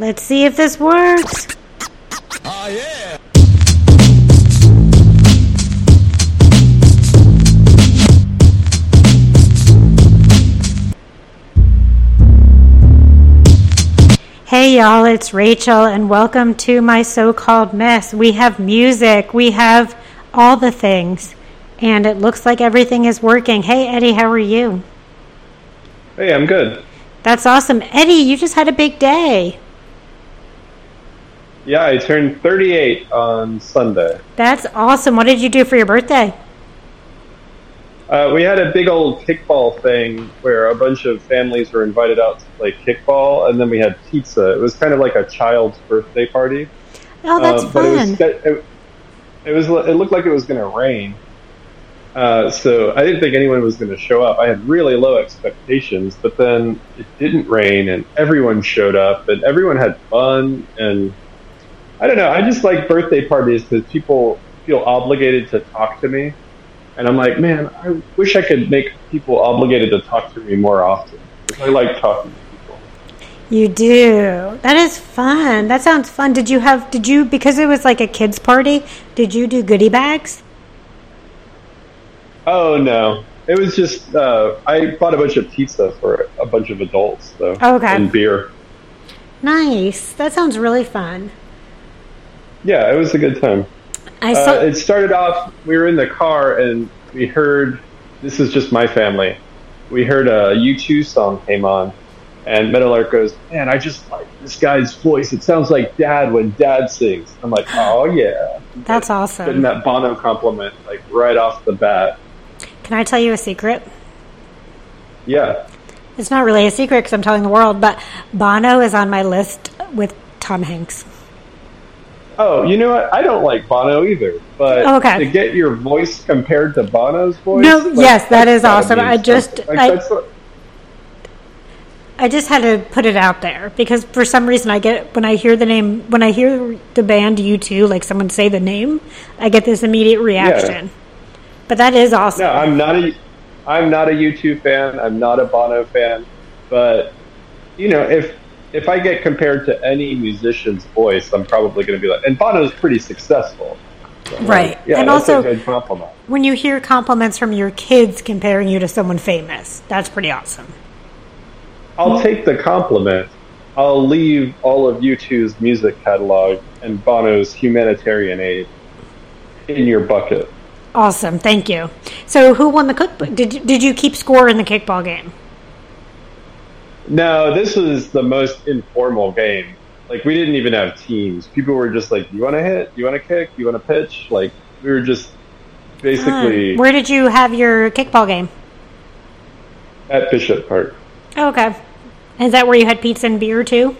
Let's see if this works. Oh, yeah. Hey y'all, it's Rachel, and welcome to my so called mess. We have music, we have all the things, and it looks like everything is working. Hey Eddie, how are you? Hey, I'm good. That's awesome. Eddie, you just had a big day. Yeah, I turned 38 on Sunday. That's awesome. What did you do for your birthday? Uh, we had a big old kickball thing where a bunch of families were invited out to play kickball, and then we had pizza. It was kind of like a child's birthday party. Oh, that's Uh, but it was, fun. it, it was it looked like it was going to rain, uh, so I didn't think anyone was going to show up. I had really low expectations, but then it didn't rain, and everyone showed up, and everyone had fun. And I don't know, I just like birthday parties because people feel obligated to talk to me, and I'm like, man, I wish I could make people obligated to talk to me more often. I like talking to people. You do. That is fun. That sounds fun. Did you have, did you, because it was like a kids' party, did you do goodie bags? Oh no. It was just uh, I bought a bunch of pizza for a bunch of adults though. Okay. And beer. Nice. That sounds really fun. Yeah, it was a good time. I saw, Uh, it started off we were in the car and we heard this is just my family. We heard a U2 song came on and Meadowlark goes, Man, I just like this guy's voice. It sounds like dad when dad sings. I'm like, Oh yeah. that's Getting awesome. that Bono compliment like right off the bat. Can I tell you a secret? Yeah. It's not really a secret because I'm telling the world, but Bono is on my list with Tom Hanks. Oh, you know what? I don't like Bono either, but Oh, okay. to get your voice compared to Bono's voice, No, like, yes, that's awesome. I just- something. I- what- I just had to put it out there because for some reason I get when I hear the name when I hear the band U2 like someone say the name, I get this immediate reaction. But that is awesome. no, I'm not a, I'm not a U2 fan. I'm not a Bono fan, but you know, if if I get compared to any musician's voice, I'm probably going to be like, and Bono's pretty successful, So Right. like, yeah, And also- a good compliment. When you hear compliments from your kids comparing you to someone famous, that's pretty awesome. I'll take the compliment. I'll leave all of U2's music catalog and Bono's humanitarian aid in your bucket. Awesome, thank you. So, who won the cookbook? Did did you keep score in the kickball game? No, this was the most informal game. Like we didn't even have teams. People were just like, "You want to hit? You want to kick? You want to pitch?" Like we were just basically Where did you have your kickball game? at Bishop Park. Oh, okay. Is that where you had pizza and beer too?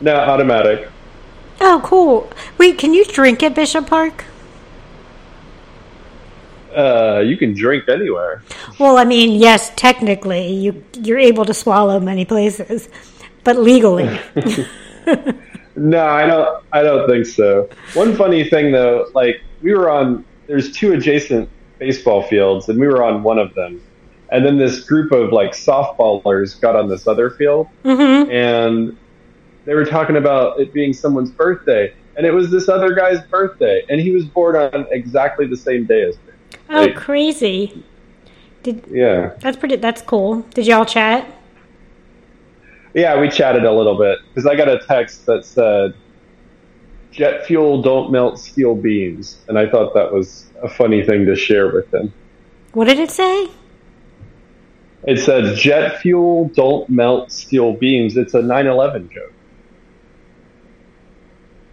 No, automatic. Oh, cool. Wait, can you drink at Bishop Park? Uh, you can drink anywhere. Well, I mean, yes, technically, you you're able to swallow many places, but legally, No, I don't. I don't think so. One funny thing though, like we were on. There's two adjacent baseball fields, and we were on one of them. And then this group of like softballers got on this other field, and they were talking about it being someone's birthday, and it was this other guy's birthday, and he was born on exactly the same day as me. Oh, Like, crazy. Did yeah, that's pretty? That's cool. Did y'all chat? yeah. We chatted a little bit because I got a text that said, "Jet fuel don't melt steel beams," and I thought that was a funny thing to share with them. What did it say? It says jet fuel don't melt steel beams. It's a 9/11 joke.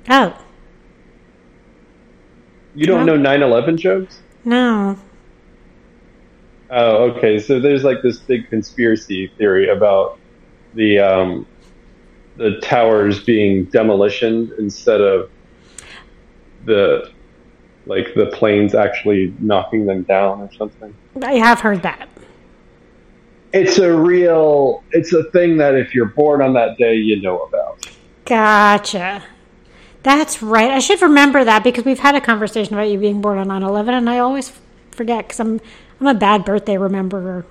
Oh You don't know 9/11 jokes? No. Oh, okay. So there's like this big conspiracy theory about the um, the towers being demolitioned instead of the like the planes actually knocking them down or something. I have heard that. It's a real. It's a thing that if you're born on that day, you know about. Gotcha. That's right. I should remember that because we've had a conversation about you being born on 9 11, and I always forget because I'm, I'm a bad birthday rememberer.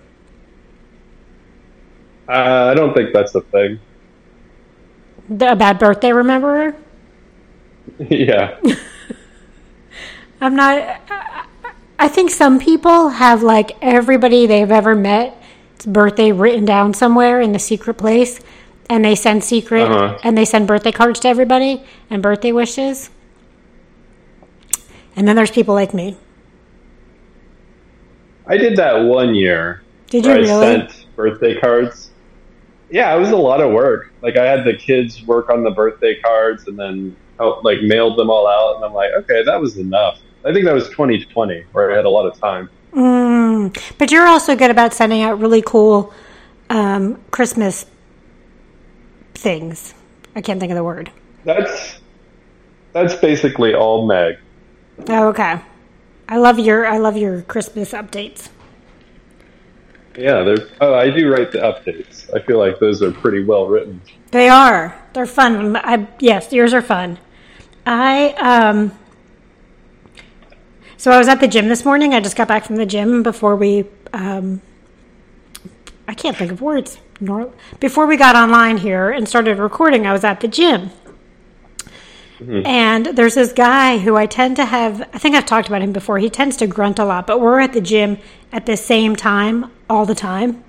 Uh, I don't think that's a thing. The, a bad birthday rememberer. yeah. I'm not. I- I think some people have like everybody they've ever met, its birthday written down somewhere in the secret place, and they send secret Uh-huh. and they send birthday cards to everybody and birthday wishes. And then there's people like me. I did that one year. Did you really? I sent birthday cards. Yeah, it was a lot of work. Like I had the kids work on the birthday cards and then like mailed them all out, and I'm like, okay, that was enough. I think that was 2020 where I had a lot of time. Mm. But you're also good about sending out really cool um, Christmas things. I can't think of the word. That's that's basically all Meg. Oh, okay. I love your I love your Christmas updates. Yeah, they're. Oh, I do write the updates. I feel like those are pretty well written. They are. They're fun. I yes, yours are fun. I um so I was at the gym this morning. I just got back from the gym before we um I can't think of words. Nor before we got online here and started recording, I was at the gym. Mm-hmm. And there's this guy who I tend to have, I think I've talked about him before. He tends to grunt a lot, but we're at the gym at the same time all the time.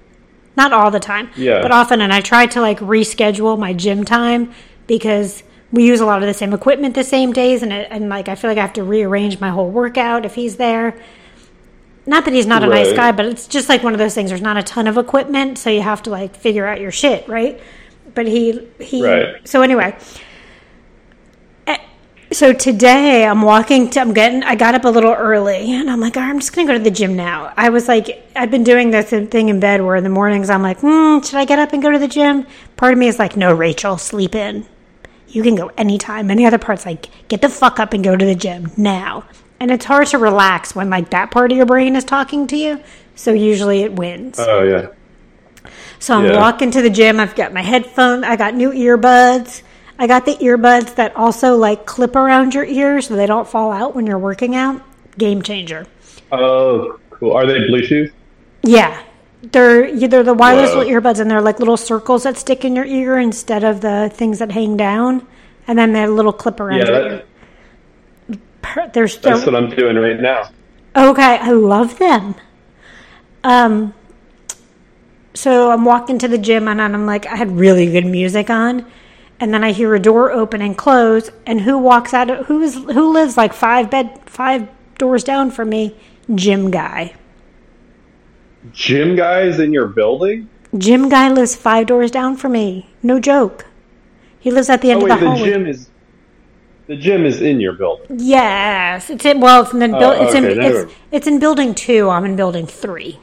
Not all the time, Yeah. but often. And I try to like reschedule my gym time because we use a lot of the same equipment the same days. And, it, and like, I feel like I have to rearrange my whole workout if he's there. Not that he's not a nice guy, but it's just like one of those things. There's not a ton of equipment, so you have to like figure out your shit, right? But he, he, Right. so anyway, so today I'm walking to, I'm getting, I got up a little early and I'm like, "All right, I'm just going to go to the gym now. I was like, I've been doing this thing in bed where in the mornings I'm like, hmm, should I get up and go to the gym? Part of me is like, no, Rachel, sleep in. You can go anytime. Any other part's like, get the fuck up and go to the gym now. And it's hard to relax when like that part of your brain is talking to you. So usually it wins. Oh yeah. So I'm Yeah. walking to the gym. I've got my headphone. I got new earbuds. I got the earbuds that also like clip around your ears so they don't fall out when you're working out. Game changer. Oh, cool. Are they Bluetooth? Yeah. They're they're the wireless Whoa. little earbuds and they're like little circles that stick in your ear instead of the things that hang down. And then they have a little clip around Yeah, your that, ear. There's that's what I'm doing right now. Okay, I love them. Um, so I'm walking to the gym and I'm like, I had really good music on, and then I hear a door open and close, and who walks out? Of, who is who lives like five bed five doors down from me? Gym guy. Gym guy is in your building? Gym guy lives five doors down from me. No joke. He lives at the end Oh of the the hallway. gym is the gym is in your building. Yes, it's in. Well, it's in the buil- Oh, it's in okay, it's, it's in building two. I'm in building three.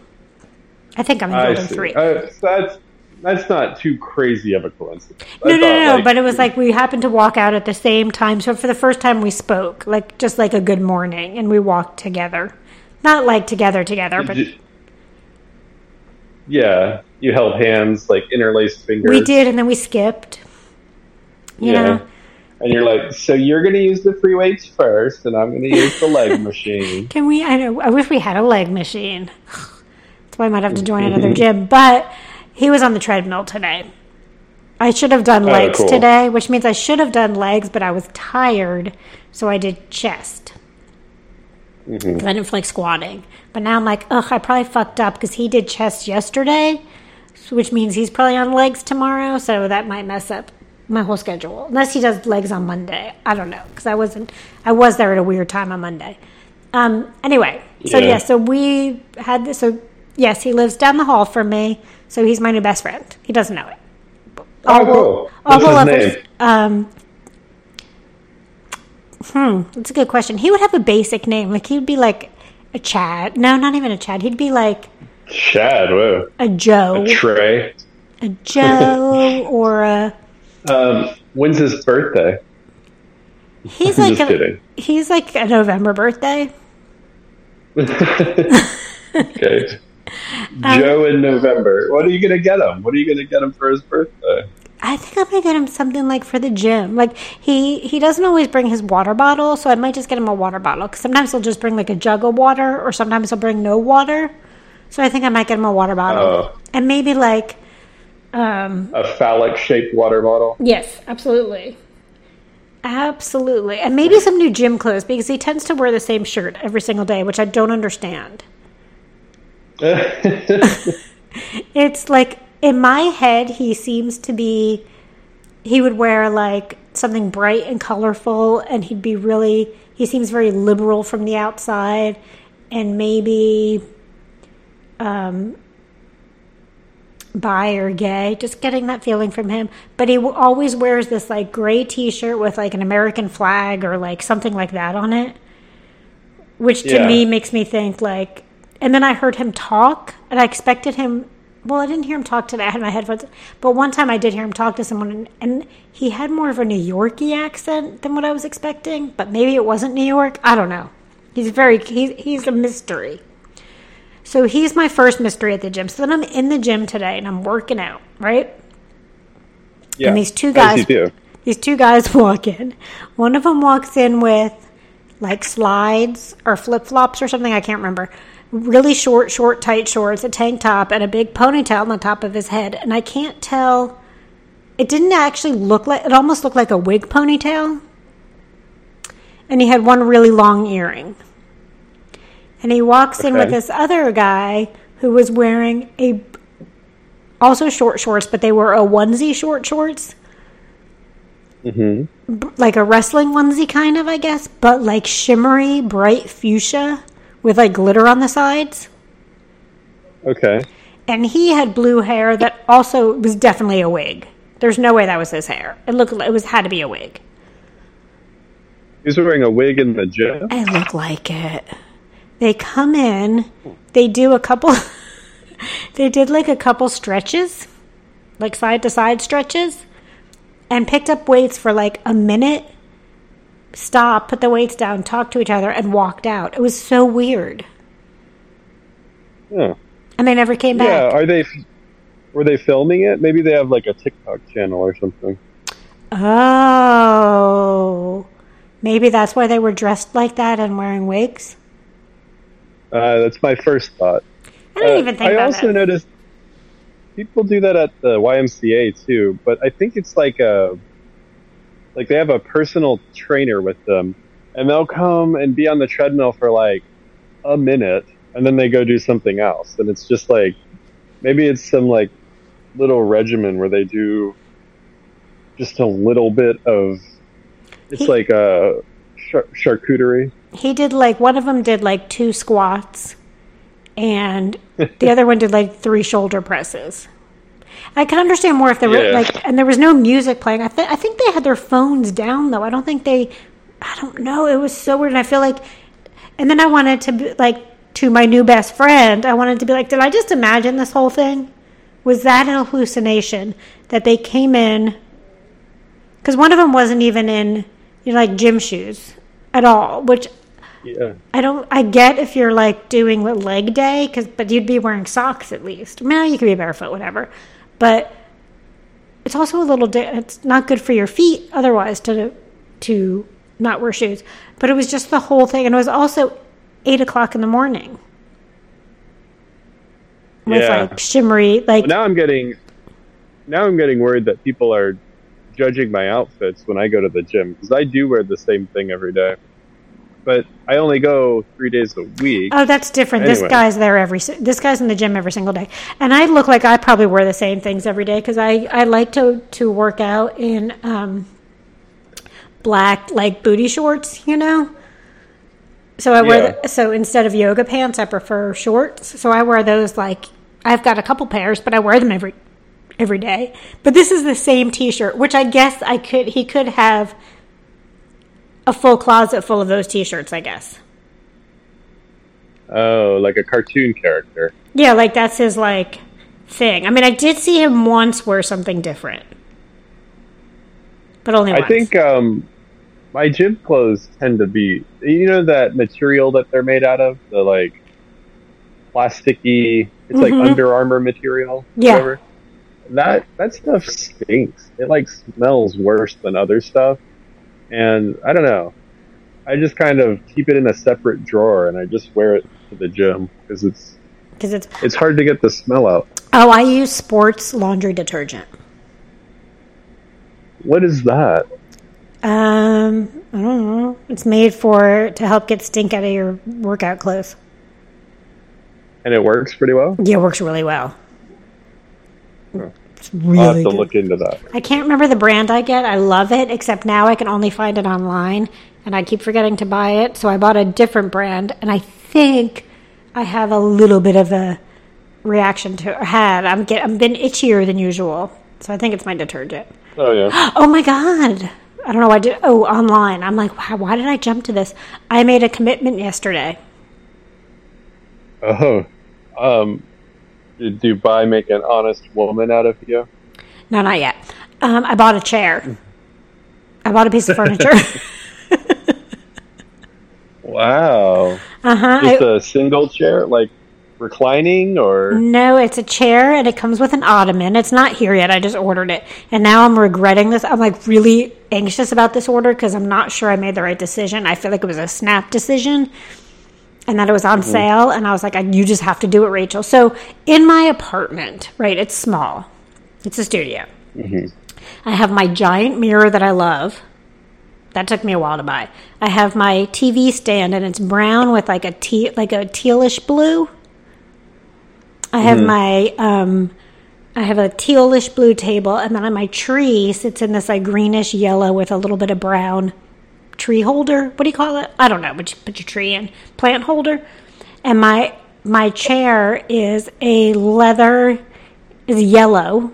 I think I'm in building three. Uh, so that's that's not too crazy of a coincidence. I No, no, thought, no, no. like, But it was like we happened to walk out at the same time. So for the first time, we spoke, like just like a good morning, and we walked together. Not like together, together, but you- yeah, you held hands, like interlaced fingers. we did, and then we skipped. You yeah. know, And you're like, so you're going to use the free weights first, and I'm going to use the leg machine. can we? I know. I wish we had a leg machine. That's why I might have to join another gym. But he was on the treadmill today. I should have done Oh, legs cool. today, which means I should have done legs, but I was tired, so I did chest. Mm-hmm. I didn't feel like squatting. But now I'm like, ugh, I probably fucked up because he did chest yesterday, which means he's probably on legs tomorrow, so that might mess up my whole schedule. Unless he does legs on Monday. I don't know because I wasn't, I was there at a weird time on Monday. Um, anyway, so Yeah. yeah, so we had this. So yes, he lives down the hall from me, so he's my new best friend. He doesn't know it. Oh, all we'll his ever- name? Um, hmm, that's a good question. He would have a basic name, like he'd be like a Chad. No, not even a Chad. He'd be like Chad, whoa. a Joe, a Trey. a Joe, or a. Um, when's his birthday? He's I'm like a, kidding. he's like a November birthday. Okay. Um, Joe in November. What are you gonna get him? What are you gonna get him for his birthday? I think I'm gonna get him something like for the gym. Like he he doesn't always bring his water bottle, so I might just get him a water bottle. Because sometimes he'll just bring like a jug of water, or sometimes he'll bring no water. So I think I might get him a water bottle, Oh. and maybe like Um, A phallic shaped water bottle. yes, absolutely. Absolutely. And maybe some new gym clothes because he tends to wear the same shirt every single day, which I don't understand. It's like in my head, he seems to be, he would wear like something bright and colorful, and he'd be really, he seems very liberal from the outside, and maybe um, bi or gay, just getting that feeling from him. But he always wears this like gray t shirt with like an American flag or like something like that on it, which to Yeah. me makes me think like, and then I heard him talk, and I expected him. Well, I didn't hear him talk today. I had my headphones, but one time I did hear him talk to someone, and, and he had more of a New Yorkie accent than what I was expecting. But maybe it wasn't New York. I don't know. He's very he's he's a mystery. So he's my first mystery at the gym. So then I'm in the gym today and I'm working out, right? Yeah. And these two guys, these two guys walk in. One of them walks in with like slides or flip flops or something. I can't remember. Really short, short, tight shorts, a tank top, and a big ponytail on the top of his head. And I can't tell. It didn't actually look like. It almost looked like a wig ponytail. And he had one really long earring. And he walks in with this other guy who was wearing a also short shorts, but they were a onesie short shorts hmm like a wrestling onesie kind of, I guess, but like shimmery, bright fuchsia with like glitter on the sides. Okay. And he had blue hair that also was definitely a wig. There's no way that was his hair. It looked it was had to be a wig. He's wearing a wig in the gym. It looked like it. They come in, they do a couple they did like a couple stretches, like side to side stretches, and picked up weights for like a minute, stopped, put the weights down, talked to each other, and walked out. It was so weird. Yeah. And they never came back. Yeah. Are they? Were they filming it? Maybe they have like a TikTok channel or something. Oh. Maybe that's why they were dressed like that and wearing wigs. Uh, that's my first thought. I didn't Uh, even think I also it. noticed people do that at the YMCA too, but I think it's like a like they have a personal trainer with them, and they'll come and be on the treadmill for like a minute, and then they go do something else, and it's just like maybe it's some like little regimen where they do just a little bit of it's He- like a char- charcuterie. He did like one of them did like two squats and the other one did like three shoulder presses. I can understand more if there were Yeah. like and there was no music playing. I, th- I think they had their phones down though. I don't think they i don't know. It was so weird and i feel like and then i wanted to be like to my new best friend i wanted to be like did i just imagine this whole thing? Was that an hallucination that they came in? Because one of them wasn't even in you know, like gym shoes at all which Yeah. I don't. I get if you're like doing the leg day, cause but you'd be wearing socks at least. Mean, you could be barefoot, whatever. But it's also a little. It's not good for your feet otherwise to to not wear shoes. But it was just the whole thing, and it was also eight o'clock in the morning with Yeah. like shimmery, like now I'm getting now I'm getting worried that people are judging my outfits when I go to the gym because I do wear the same thing every day, but I only go three days a week. Oh, that's different. This guy's there every. This guy's in the gym every single day, and I look like I probably wear the same things every day because I I like to to work out in um, black like booty shorts, you know. So I wear Yeah. the, so instead of yoga pants, I prefer shorts. So I wear those like I've got a couple pairs, but I wear them every every day. But this is the same T-shirt, which I guess I could he could have a full closet full of those T-shirts. I guess. Oh, like a cartoon character. Yeah, like that's his like thing. I mean, I did see him once wear something different, but only once. I think um, my gym clothes tend to be you know that material that they're made out of the like plasticky. It's like Mhm. Under Armour material. Yeah. Whatever. That that stuff stinks. It like smells worse than other stuff, and I don't know. I just kind of keep it in a separate drawer and I just wear it to the gym because it's because it's it's hard to get the smell out. Oh, I use sports laundry detergent. What is that? Um, I don't know. It's made for to help get stink out of your workout clothes. And it works pretty well. Yeah, it works really well. It's I'll have to good. look into that. I can't remember the brand I get. I love it, except now I can only find it online, and I keep forgetting to buy it. So I bought a different brand, and I think I have a little bit of a reaction to had. I'm get I'm been itchier than usual, so I think it's my detergent. Oh yeah. Oh my god! I don't know. why I did. Oh, online. I'm like, wow, why did I jump to this? I made a commitment yesterday. Oh. Um. Did Dubai make an honest woman out of you? No, not yet. Um, I bought a chair. I bought a piece of furniture. Wow. uh huh. Just a single chair, like reclining, or No, it's a chair and it comes with an ottoman. It's not here yet. I just ordered it. And now I'm regretting this. I'm like really anxious about this order because I'm not sure I made the right decision. I feel like it was a snap decision and that it was on mm-hmm. sale. And I was like, I, you just have to do it, Rachel. So in my apartment, right, it's small, it's a studio. Mm-hmm. I have my giant mirror that I love. That took me a while to buy. I have my TV stand and it's brown with like a tea, like a tealish blue. I have mm-hmm. my um I have a tealish blue table and then on my tree sits in this like greenish yellow with a little bit of brown tree holder. What do you call it? I don't know, but you put your tree in. Plant holder. And my my chair is a leather is yellow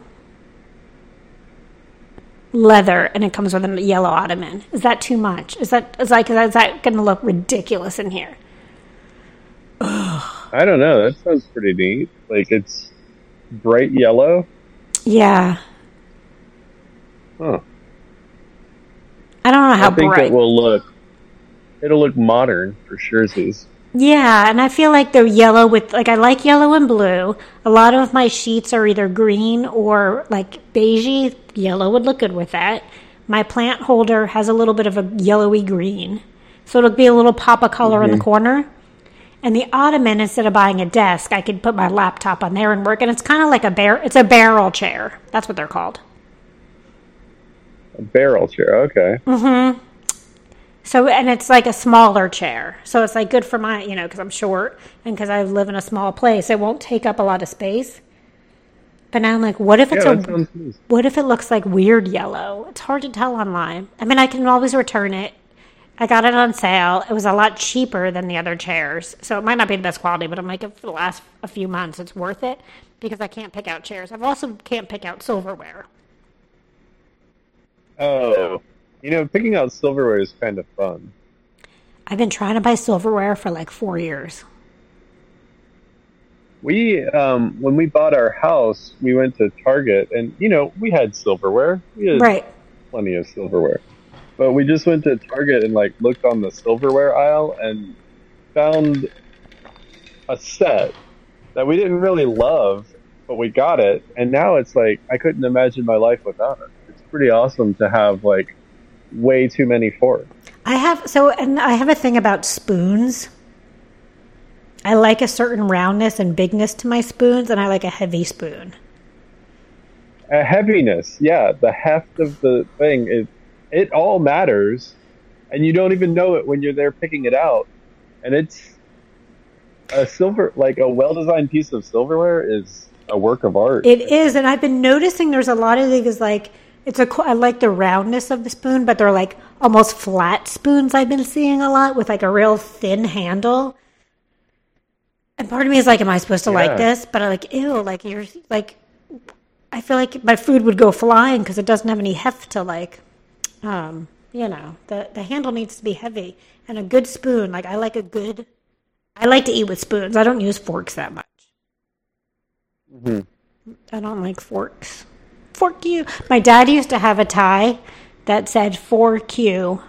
leather and it comes with a yellow ottoman. Is that too much? Is that is like is that going to look ridiculous in here? I don't know. That sounds pretty neat. Like it's bright yellow. Yeah. Huh. I don't know how I think bright. it will look. It'll look modern for sure. Yeah, and I feel like they're yellow with like I like yellow and blue. A lot of my sheets are either green or like beigey. Yellow would look good with that. My plant holder has a little bit of a yellowy green, so it'll be a little pop of color in the mm-hmm. corner. And the ottoman, instead of buying a desk, I could put my laptop on there and work. And it's kind of like a bear. It's a barrel chair. That's what they're called. A barrel chair. Okay. Mm-hmm. So, and it's like a smaller chair. So it's like good for my, you know, because I'm short and because I live in a small place. It won't take up a lot of space. But now I'm like, what if it's Yeah, a, nice. what if it looks like weird yellow? It's hard to tell online. I mean, I can always return it. I got it on sale. It was a lot cheaper than the other chairs. So it might not be the best quality, but I'm like, for the last a few months, it's worth it because I can't pick out chairs. I've also can't pick out silverware. Oh, you know, picking out silverware is kind of fun. I've been trying to buy silverware for like four years. We, um, when we bought our house, we went to Target, and you know, we had silverware. We had Right. plenty of silverware, but we just went to Target and like looked on the silverware aisle and found a set that we didn't really love, but we got it, and now it's like I couldn't imagine my life without it. Pretty awesome to have like way too many forks. I have so, and I have a thing about spoons. I like a certain roundness and bigness to my spoons, and I like a heavy spoon. a heaviness yeah the heft of the thing it it all matters and you don't even know it when you're there picking it out and it's a silver like a well-designed piece of silverware is a work of art It is, and I've been noticing there's a lot of these like it's a. I like the roundness of the spoon, but they're like almost flat spoons. I've been seeing a lot with like a real thin handle. And part of me is like, am I supposed to like this? But I'm like, ew, like you're like, I feel like my food would go flying because it doesn't have any heft to like, um, you know, the the handle needs to be heavy and a good spoon. Like I like a good. I like to eat with spoons. I don't use forks that much. I don't like forks. Fork you. My dad used to have a tie that said 4Q.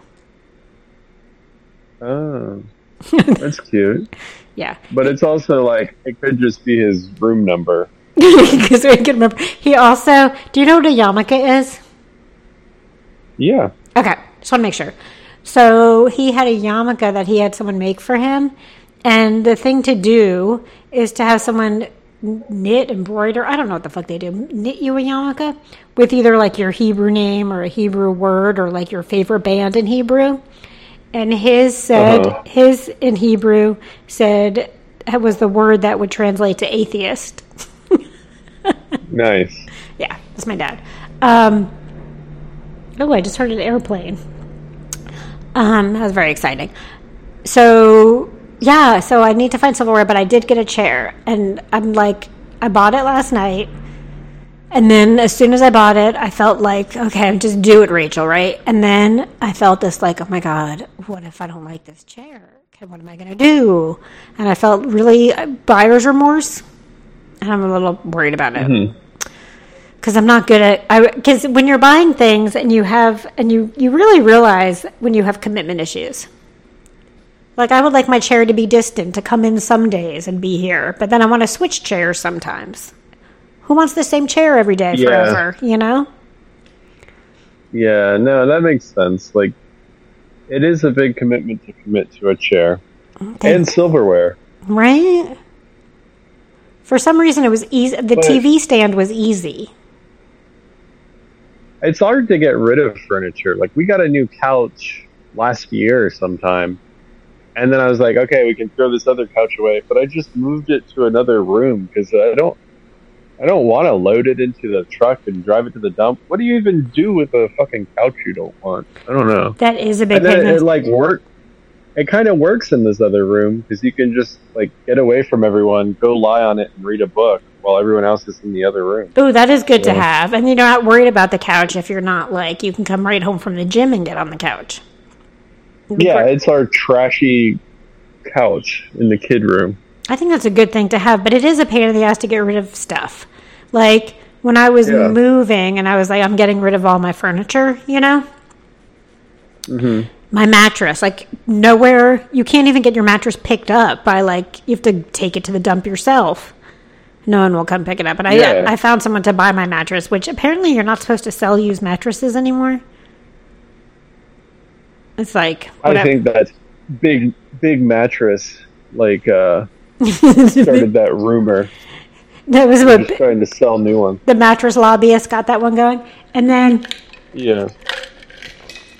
oh that's cute Yeah. but it's also like it could just be his room number Because I can remember. He also. Do you know what a yarmulke is? yeah Okay, just want to make sure. So he had a yarmulke that he had someone make for him, and the thing to do is to have someone knit, embroider. I don't know what the fuck they do. Knit you a yarmulke with either like your Hebrew name or a Hebrew word or like your favorite band in Hebrew. And his said Uh-huh. his in Hebrew said was the word that would translate to atheist. Nice. Yeah, that's my dad. Um, oh, I just heard an airplane. Um, that was very exciting. So yeah, so I need to find silverware, but I did get a chair, and I'm like, I bought it last night, and then as soon as I bought it, I felt like, okay, just do it, Rachel, right? And then I felt this like, oh my god, what if I don't like this chair? Okay, what am I gonna do? And I felt really uh, buyer's remorse, and I'm a little worried about it because I'm not good at I because when you're buying things and you have and you you really realize when you have commitment issues. Like I would like my chair to be distant to come in some days and be here, but then I want to switch chairs sometimes. Who wants the same chair every day Yeah. forever? You know? Yeah, no, that makes sense. Like, it is a big commitment to commit to a chair and silverware. Right? For some reason, it was easy. The But- TV stand was easy. It's hard to get rid of furniture. Like, we got a new couch last year sometime, and then I was like, okay, we can throw this other couch away. But I just moved it to another room because I don't, I don't want to load it into the truck and drive it to the dump. What do you even do with a fucking couch you don't want? I don't know. That is a big and then thing. it, like work it kind of works in this other room because you can just like get away from everyone go lie on it and read a book while everyone else is in the other room Oh, that is good to Yeah. have. And you're not worried about the couch if you're not like you can come right home from the gym and get on the couch. Yeah it's our trashy couch in the kid room I think that's a good thing to have, but it is a pain in the ass to get rid of stuff. Like when I was Yeah. moving and I was like, I'm getting rid of all my furniture, you know? Mm-hmm. My mattress, like nowhere, you can't even get your mattress picked up by like, you have to take it to the dump yourself. No one will come pick it up. And I, Yeah. I found someone to buy my mattress, which apparently you're not supposed to sell used mattresses anymore. It's like, i think that big big mattress like uh started that rumor that was what just trying to sell new ones the mattress lobbyist got that one going. And then yeah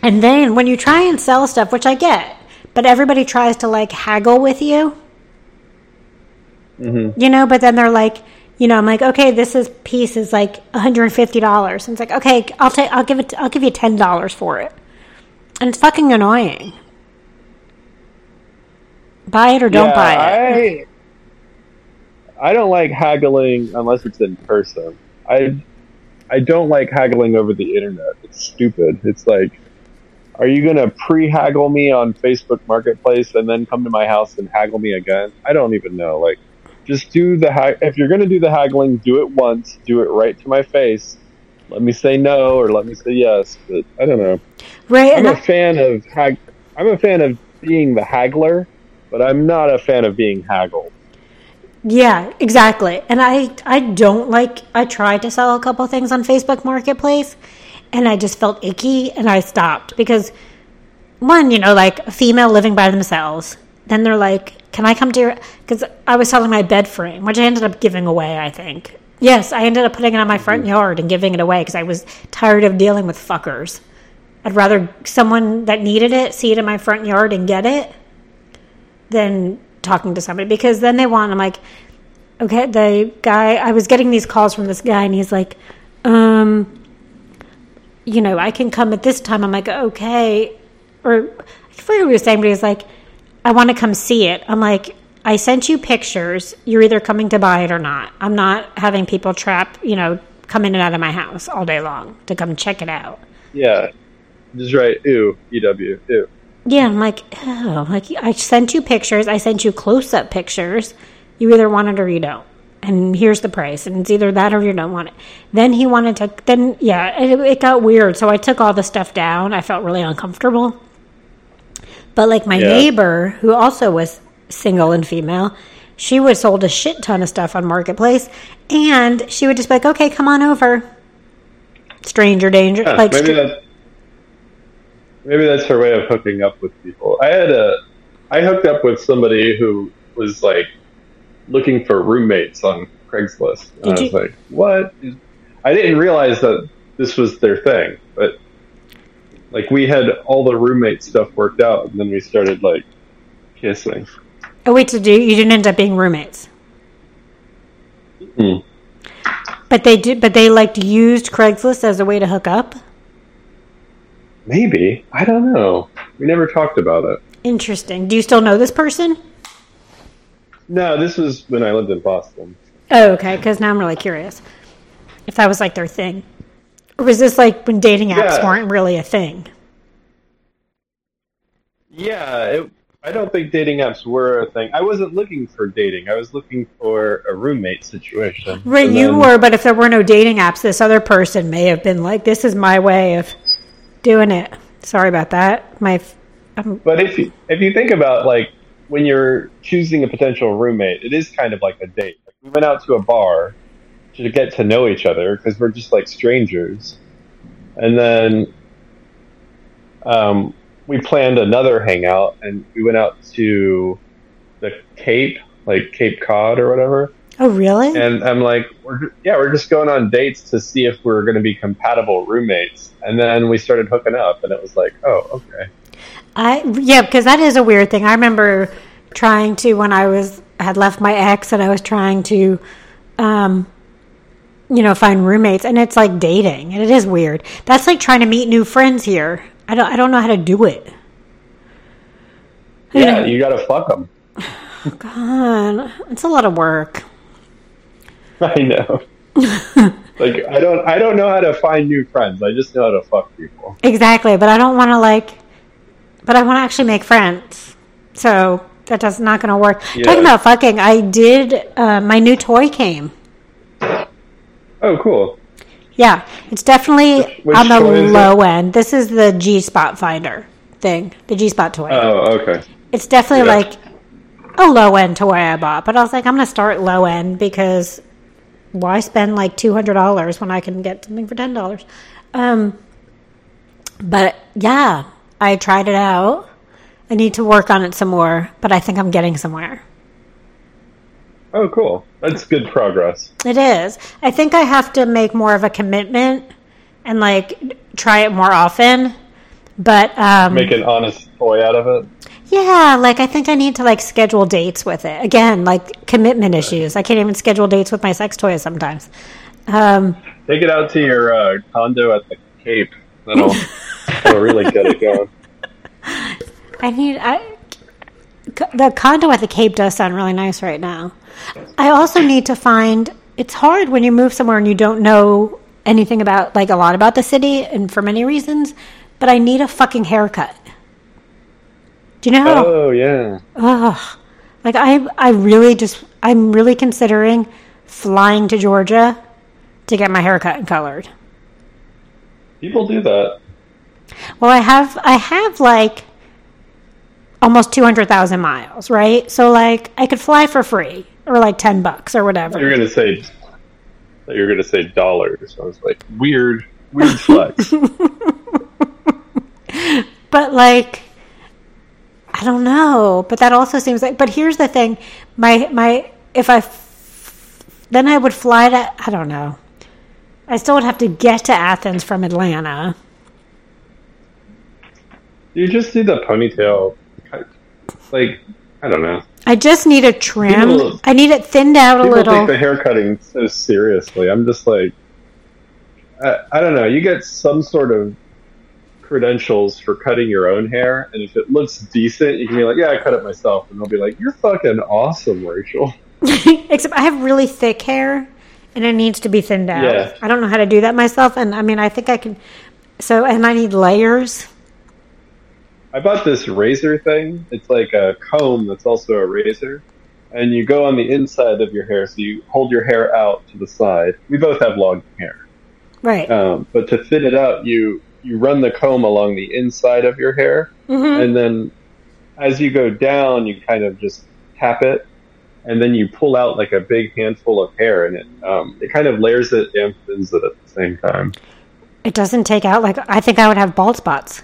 And then when you try and sell stuff, which I get, but everybody tries to like haggle with you. Mhm. You know, but then they're like, you know, I'm like, okay, this is piece is like $150. And it's like, okay, I'll take, I'll give it, I'll give you $10 for it. And it's fucking annoying. Buy it or don't Yeah, buy it. I, I don't like haggling unless it's in person. I I don't like haggling over the internet. It's stupid. It's like, are you gonna pre-haggle me on Facebook Marketplace and then come to my house and haggle me again? I don't even know. Like, just do the hag. If you're gonna do the haggling, do it once. Do it right to my face. Let me say no or let me say yes. But I don't know. Right. I'm a I, fan of hag. I'm a fan of being the haggler, but I'm not a fan of being haggled. Yeah, exactly. And I I don't like I tried to sell a couple things on Facebook Marketplace and I just felt icky and I stopped because one, you know, like a female living by themselves. Then they're like, "Can I come to your cuz I was selling my bed frame, which I ended up giving away, I think. Yes, I ended up putting it on my front yard and giving it away cuz I was tired of dealing with fuckers. I'd rather someone that needed it see it in my front yard and get it than talking to somebody because then they want I'm like okay the guy I was getting these calls from this guy and he's like um you know I can come at this time. I'm like okay or I forget what he was saying but he was like I want to come see it. I'm like I sent you pictures you're either coming to buy it or not I'm not having people trap you know come in and out of my house all day long to come check it out Yeah, just right. Ew, EW. Ew. Yeah, I'm like, oh, like I sent you pictures. I sent you close up pictures. You either want it or you don't. And here's the price. And it's either that or you don't want it. Then he wanted to, then, yeah, it, it got weird. So I took all the stuff down. I felt really uncomfortable. But like my Yeah. neighbor, who also was single and female, she would sold a shit ton of stuff on Marketplace. And she would just be like, okay, come on over. Stranger danger. Like, maybe str- that. Maybe that's her way of hooking up with people. I had a, I hooked up with somebody who was like looking for roommates on Craigslist. And Did I was you- like, what? I didn't realize that this was their thing, but like we had all the roommate stuff worked out, and then we started like kissing. Oh wait, so do you didn't end up being roommates? Hmm. But they did. But they like used Craigslist as a way to hook up. Maybe I don't know. We never talked about it. Interesting. Do you still know this person? No, this was when I lived in Boston. Oh, okay. Because now I'm really curious if that was like their thing, or was this like when dating apps Yeah. weren't really a thing? Yeah, it, I don't think dating apps were a thing. I wasn't looking for dating. I was looking for a roommate situation. Right, And you then- were. But if there were no dating apps, this other person may have been like, "This is my way of doing it." Sorry about that. My, um, But if you, if you think about like when you're choosing a potential roommate, it is kind of like a date. Like we went out to a bar to get to know each other because we're just like strangers, and then um, we planned another hangout and we went out to the Cape, like Cape Cod or whatever. oh really? And I'm like, we're yeah, we're just going on dates to see if we're going to be compatible roommates. And then we started hooking up, and it was like, oh, okay. I yeah, because that is a weird thing. I remember trying to when I was had left my ex and I was trying to, um, you know, find roommates, and it's like dating, and it is weird. That's like trying to meet new friends here. I don't I don't know how to do it. Yeah, you got to fuck them. God, it's a lot of work. I know. like I don't I don't know how to find new friends. I just know how to fuck people. Exactly, but I don't want to like, but I want to actually make friends. So that does not going to work. Yeah. Talking about fucking, I did. Uh, my new toy came. Oh, cool. Yeah, it's definitely Which on the low end. This is the G Spot Finder thing, the G Spot toy. Oh, okay. it's definitely yeah. like a low end toy I bought, but I was like, I'm going to start low end because why spend like two hundred dollars when I can get something for ten dollars? Um, but yeah, I tried it out. I need to work on it some more, but I think I'm getting somewhere. Oh, cool. That's good progress. It is. I think I have to make more of a commitment and like try it more often. But um, Make an honest toy out of it. yeah, like I think I need to like schedule dates with it again. Like commitment issues. I can't even schedule dates with my sex toys sometimes. Um, Take it out to your uh, condo at the Cape. That'll that'll really get it going. I need I the condo at the Cape does sound really nice right now. I also need to find it's hard when you move somewhere and you don't know anything about like a lot about the city and for many reasons, but I need a fucking haircut. Do you know how Oh yeah. Ugh. Like I I really just I'm really considering flying to Georgia to get my hair cut and colored. People do that. Well, I have I have like almost 200,000 miles, right? So like I could fly for free or like 10 bucks or whatever. You're gonna say you're gonna say dollars. I was like, weird, weird flex. But like I don't know, but that also seems like but here's the thing, my my if I f- then I would fly to I don't know. I still would have to get to Athens from Atlanta. you just see the ponytail. Like I don't know. I just need a trim. People- I need it thinned out a little. People take the hair cutting so seriously. I'm just like, I, I don't know. You get some sort of credentials for cutting your own hair, and if it looks decent, you can be like, "Yeah, I cut it myself," and they'll be like, "You're fucking awesome, Rachel." Except I have really thick hair and it needs to be thinned out. Yeah. I don't know how to do that myself and I mean I think I can so and I need layers. I bought this razor thing. It's like a comb that's also a razor. And you go on the inside of your hair, so you hold your hair out to the side. We both have long hair. Right. Um, but to thin it out, you, you run the comb along the inside of your hair. Mhm. And then as you go down, you kind of just tap it. And then you pull out like a big handful of hair, and it um, it kind of layers it and thins it at the same time. It doesn't take out like I think I would have bald spots.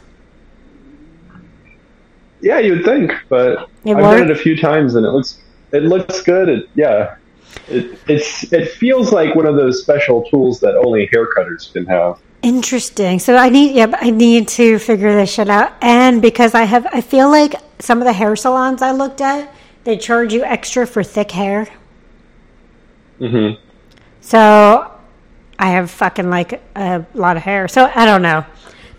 Yeah, you'd think, but It I've worked? done it a few times, and it looks it looks good. It, yeah, It, it's it feels like one of those special tools that only haircutters can have. Interesting. So I need, yeah, I need to figure this shit out. And because I have, I feel like some of the hair salons I looked at, they charge you extra for thick hair. Mm-hmm. So I have fucking like a lot of hair. So I don't know.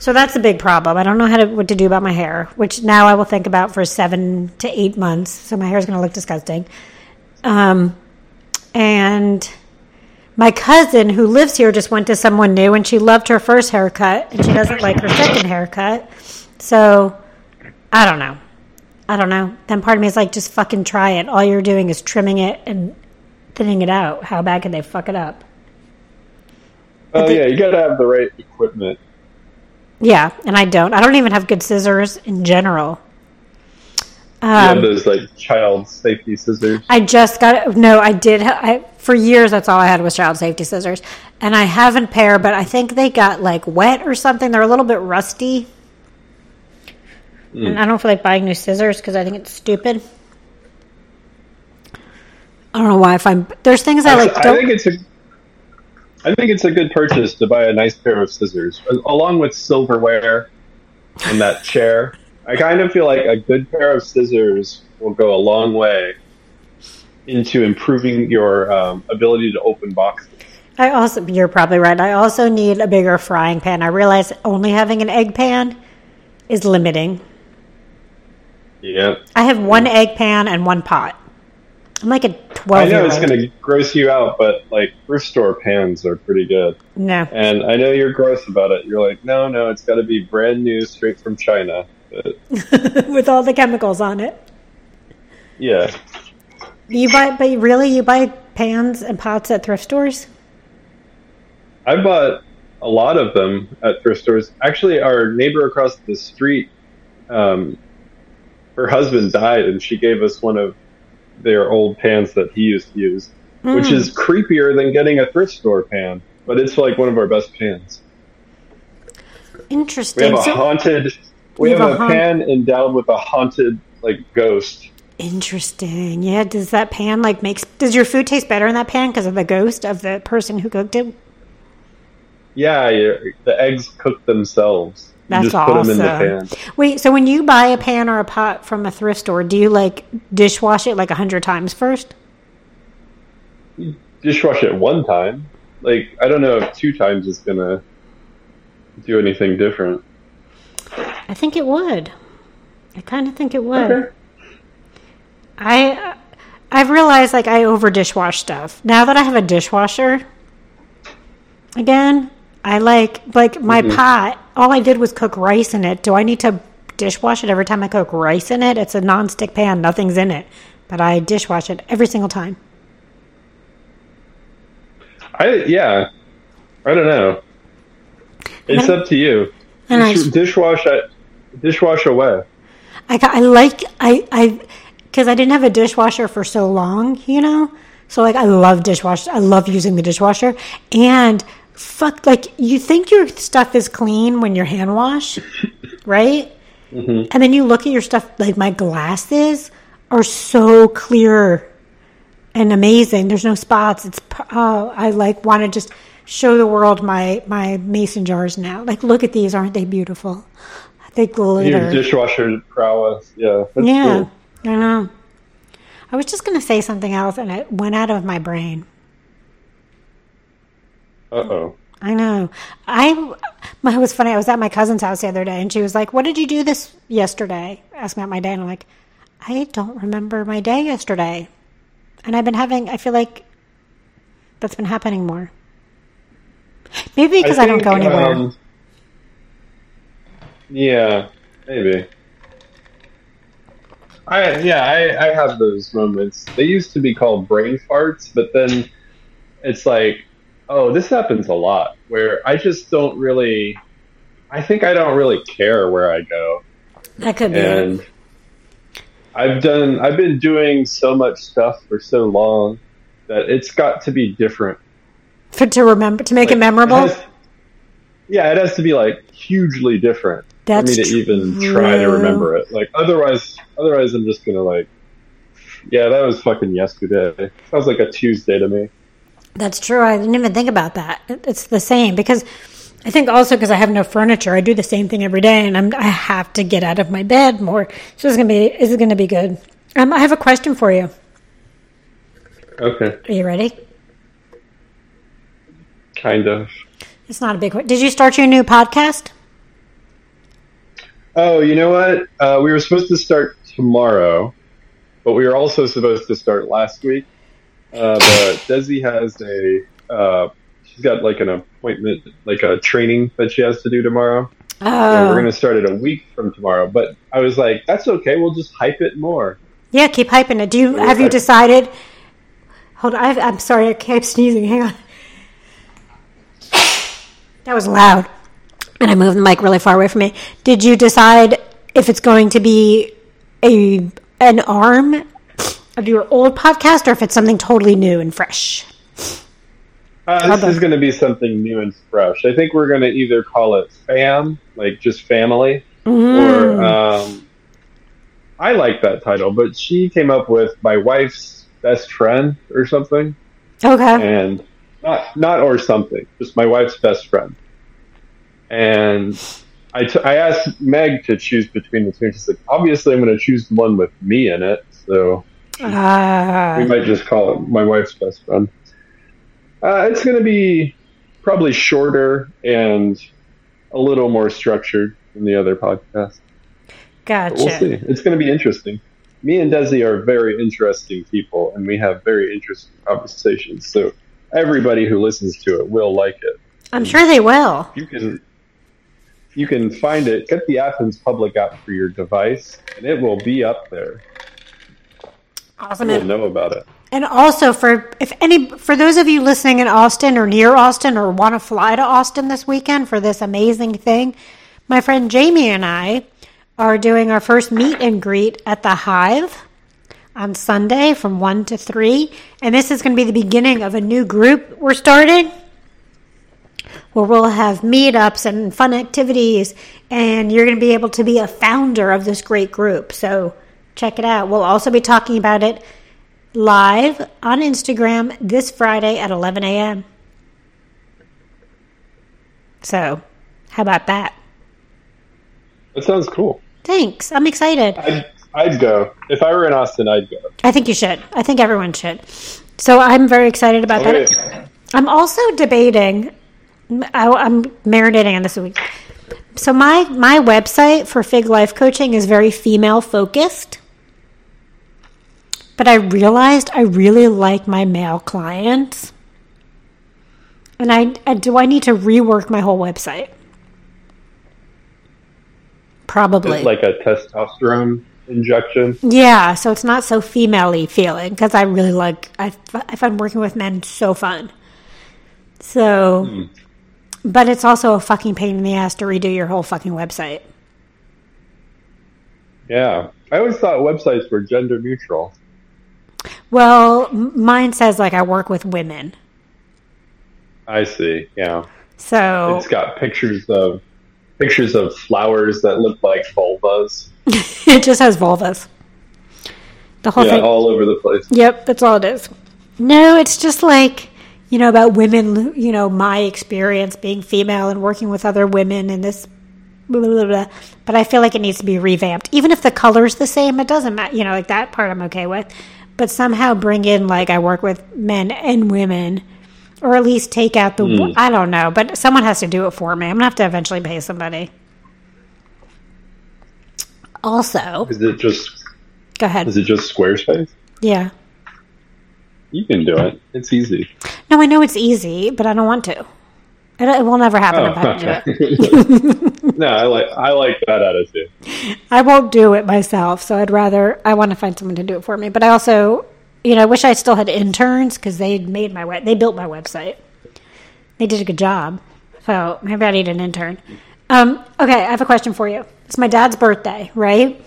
So that's a big problem. I don't know how to what to do about my hair, which now I will think about for seven to eight months. So my hair is going to look disgusting. Um, and my cousin who lives here just went to someone new, and she loved her first haircut, and she doesn't like her second haircut. So I don't know. I don't know. Then part of me is like, just fucking try it. All you're doing is trimming it and thinning it out. How bad can they fuck it up? Oh yeah, you got to have the right equipment. Yeah, and I don't. I don't even have good scissors in general. you have um, those like child safety scissors. I just got no. I did. I, for years, that's all I had was child safety scissors, and I have a pair, but I think they got like wet or something. They're a little bit rusty, and hmm. I don't feel like buying new scissors because I think it's stupid. I don't know why. If I'm there's things I like. I Don't, think it's a. I think it's a good purchase to buy a nice pair of scissors, along with silverware and that chair. I kind of feel like a good pair of scissors will go a long way into improving your um, ability to open boxes. I also you're probably right. I also need a bigger frying pan. I realize only having an egg pan is limiting. Yeah, I have one egg pan and one pot. I'm like a twelve I know it's going to gross you out, but like thrift store pans are pretty good. No. And I know you're gross about it. You're like, no, no, it's got to be brand new, straight from China. But with all the chemicals on it. yeah, You buy, but really, you buy pans and pots at thrift stores? I bought a lot of them at thrift stores. Actually, our neighbor across the street, um, her husband died, and she gave us one of their old pans that he used to use, which Hmm. is creepier than getting a thrift store pan. But it's like one of our best pans. We Interesting. have a So- haunted. We have have a a haunt- pan endowed with a haunted like ghost. interesting. Yeah. Does that pan like makes? Does your food taste better in that pan because of the ghost of the person who cooked it? Yeah, the eggs cook themselves. You That's just put them in the awesome. pan. Wait. So when you buy a pan or a pot from a thrift store, do you like dishwash it like a hundred times first? Dishwash it one time. Like I don't know if two times is gonna do anything different. I think it would. I kind of think it would. Okay. I I've realized like I over dishwash stuff. Now that I have a dishwasher again, I like like my mm-hmm. pot. All I did was cook rice in it. Do I need to dishwash it every time I cook rice in it? It's a non-stick pan, nothing's in it, but I dishwash it every single time. I yeah. I don't know. It's I- up to you. and I- dishwash it. Dishwash away. I I like I I because I didn't have a dishwasher for so long, you know. So like I love dishwasher. I love using the dishwasher and fuck like you think your stuff is clean when you're hand wash, right? And then you look at your stuff like my glasses are so clear and amazing. There's no spots. It's oh, I like want to just show the world my my mason jars now. Like look at these, aren't they beautiful? They glitter. Your dishwasher prowess. Yeah. Yeah, cool. I know. I was just going to say something else and it went out of my brain. Uh oh. I know. I my, it was funny. I was at my cousin's house the other day and she was like, "What did you do this yesterday?" Asking about my day and I'm like, "I don't remember my day yesterday." And I've been having I feel like that's been happening more. Maybe because I, don't go anywhere. um, yeah, maybe. I yeah, I, I have those moments. They used to be called brain farts, but then it's like, oh, this happens a lot where I just don't really. I think I don't really care where I go, that could be and I've done. I've been doing so much stuff for so long that it's got to be different For, to remember to make it like, memorable. has- yeah, it has to be like hugely different That's for me to even try to remember it. Like otherwise, otherwise I'm just gonna like Yeah, that was fucking yesterday. Sounds like a Tuesday to me. That's true. I didn't even think about that. It's the same because I think also because I have no furniture, I do the same thing every day, and I'm, I have to get out of my bed more. So it's gonna be this is gonna be good. Um, I have a question for you. Okay, Are you ready? kind of. It's not a big. Did you start your new podcast? Oh, you know what? Uh, we were supposed to start tomorrow, but we were also supposed to start last week. Uh, but Desi has a, uh, she's got like an appointment, like a training that she has to do tomorrow. We're Oh, going to start it a week from tomorrow. But I was like, that's okay. We'll just hype it more. yeah. Keep hyping it. Do you have you decided? Hold on. I, I'm sorry. I kept sneezing. Hang on. That was loud, and I moved the mic really far away from me. Did you decide if it's going to be a an arm of your old podcast, or if it's something totally new and fresh? Uh, this is going to be something new and fresh. I think we're going to either call it fam, like just family, or um, I like that title, but she came up with my wife's best friend or something, Okay. and not not or something, just my wife's best friend. And I, t- I asked Meg to choose between the two. and She's like, obviously, I'm going to choose the one with me in it, so we Ah, might just call it my wife's best friend. Uh, it's going to be probably shorter and a little more structured than the other podcast. But we'll see. It's going to be interesting. Me and Desi are very interesting people, and we have very interesting conversations. So everybody who listens to it will like it. I'm sure they will. You can you can find it. Get the Athens Public app for your device, and it will be up there. Awesome. You'll know about it. And also for if any for those of you listening in Austin or near Austin or want to fly to Austin this weekend for this amazing thing, my friend Jamie and I are doing our first meet and greet at the Hive on Sunday from 1 to 3, and this is going to be the beginning of a new group we're starting where we'll have meetups and fun activities, and you're going to be able to be a founder of this great group. So check it out. We'll also be talking about it live on Instagram this Friday at 11 a.m. So, how about that? That sounds cool. Thanks. I'm excited. I'd, I'd go. If I were in Austin, I'd go. I think you should. I think everyone should. So, I'm very excited about that. Oh, I'm also debating. I, I'm marinating on this week. So my my website for Fig Life Coaching is very female focused, but I realized I really like my male clients, and I, I do I need to rework my whole website. Probably. Like a testosterone injection. Yeah, so it's not so female-y feeling because I really like I, I find working with men so fun. So, hmm. But it's also a fucking pain in the ass to redo your whole fucking website. Yeah. I always thought websites were gender neutral. Well, mine says like I work with women, I see. Yeah. so It's got pictures of pictures of flowers that look like vulvas. it just has vulvas. The whole Yeah, thing. all over the place. Yep, that's all it is. No, it's just like, you know, about women, you know, my experience being female and working with other women and this blah, blah, blah. But I feel like it needs to be revamped. Even if the color's the same, it doesn't matter. You know, like that part I'm okay with. But somehow bring in, like, I work with men and women, or at least take out the, hmm. I don't know, but someone has to do it for me. I'm going to have to eventually pay somebody. Also, Is it just go ahead. is it just Squarespace? Yeah. You can do it. It's easy. No, I know it's easy, but I don't want to. It, it will never happen Oh, if I don't do it. no, I like I like that attitude. I won't do it myself, so I'd rather I want to find someone to do it for me. But I also, you know, I wish I still had interns because they made my web, they built my website. They did a good job, so maybe I need an intern. Um, okay, I have a question for you. It's my dad's birthday, right?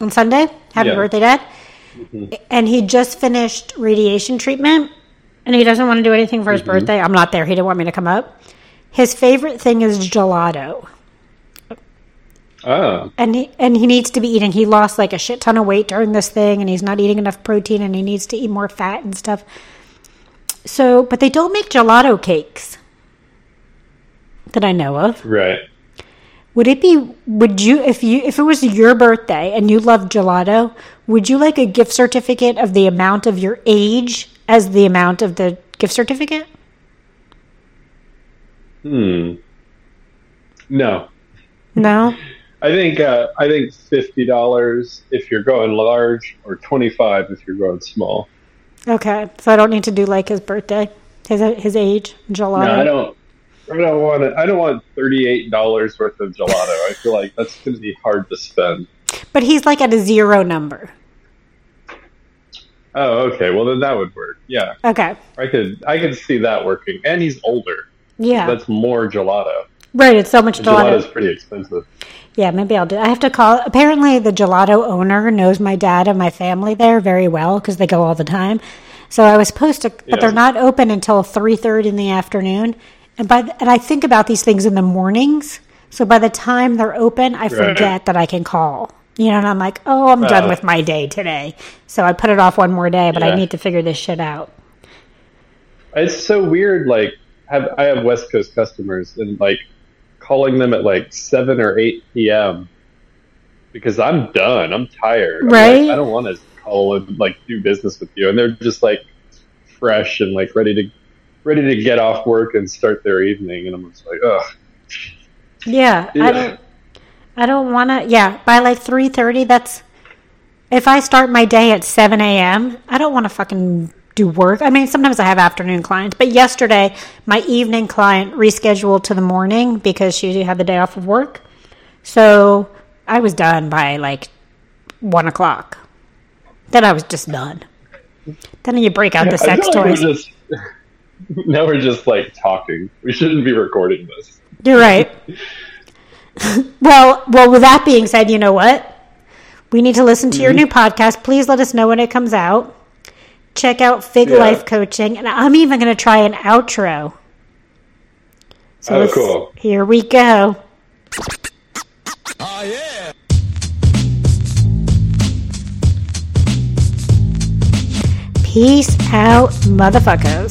On Sunday. Happy Yeah. birthday, Dad! Mm-hmm. And he just finished radiation treatment, and he doesn't want to do anything for his mm-hmm. birthday. I'm not there. He didn't want me to come up. His favorite thing is gelato. Oh, and he and he needs to be eating. He lost like a shit ton of weight during this thing, and he's not eating enough protein, and he needs to eat more fat and stuff. So, but they don't make gelato cakes that I know of. right. Would it be? Would you if you if it was your birthday and you love gelato? Would you like a gift certificate of the amount of your age as the amount of the gift certificate? Hmm. No, No. I think uh, I think fifty dollars if you're going large, or twenty five if you're going small. Okay, so I don't need to do like his birthday, his his age, gelato. No, I don't. I don't want it. I don't want thirty eight dollars worth of gelato. I feel like that's going to be hard to spend. But he's like at a zero number. Oh, okay. Well, then that would work. Yeah, Okay. I could. I could see that working. And he's older. Yeah. That's more gelato. right. It's so much Gelato's gelato. pretty expensive. Yeah, maybe I'll do. I have to call. Apparently, the gelato owner knows my dad and my family there very well because they go all the time. So I was supposed to, but Yeah. they're not open until three thirty in the afternoon. And by the, and I think about these things in the mornings. So by the time they're open, I forget that I can call. You know, and I'm like, oh, I'm done Uh. with my day today. So I put it off one more day, but I need to figure this shit out. It's so weird. Like, have I have West Coast customers and like calling them at like seven or eight p.m. because I'm done. I'm tired. I'm Right. like, I don't want to call and like do business with you, and they're just like fresh and like ready to ready to get off work and start their evening, and I'm just like, ugh. Yeah, I don't. I don't want to. Yeah, by like three thirty. That's if I start my day at seven a.m. I don't want to fucking do work. I mean, sometimes I have afternoon clients, but yesterday my evening client rescheduled to the morning because she had the day off of work. So I was done by like one o'clock. Then I was just done. Then you break out the sex like toys. Just, now we're just like talking. We shouldn't be recording this. You're right. well, well. With that being said, you know what? We need to listen to your mm-hmm. new podcast. Please let us know when it comes out. Check out Fig Yeah. Life Coaching, and I'm even going to try an outro. So Oh, cool. Here we go. Oh yeah. Peace out, motherfuckers.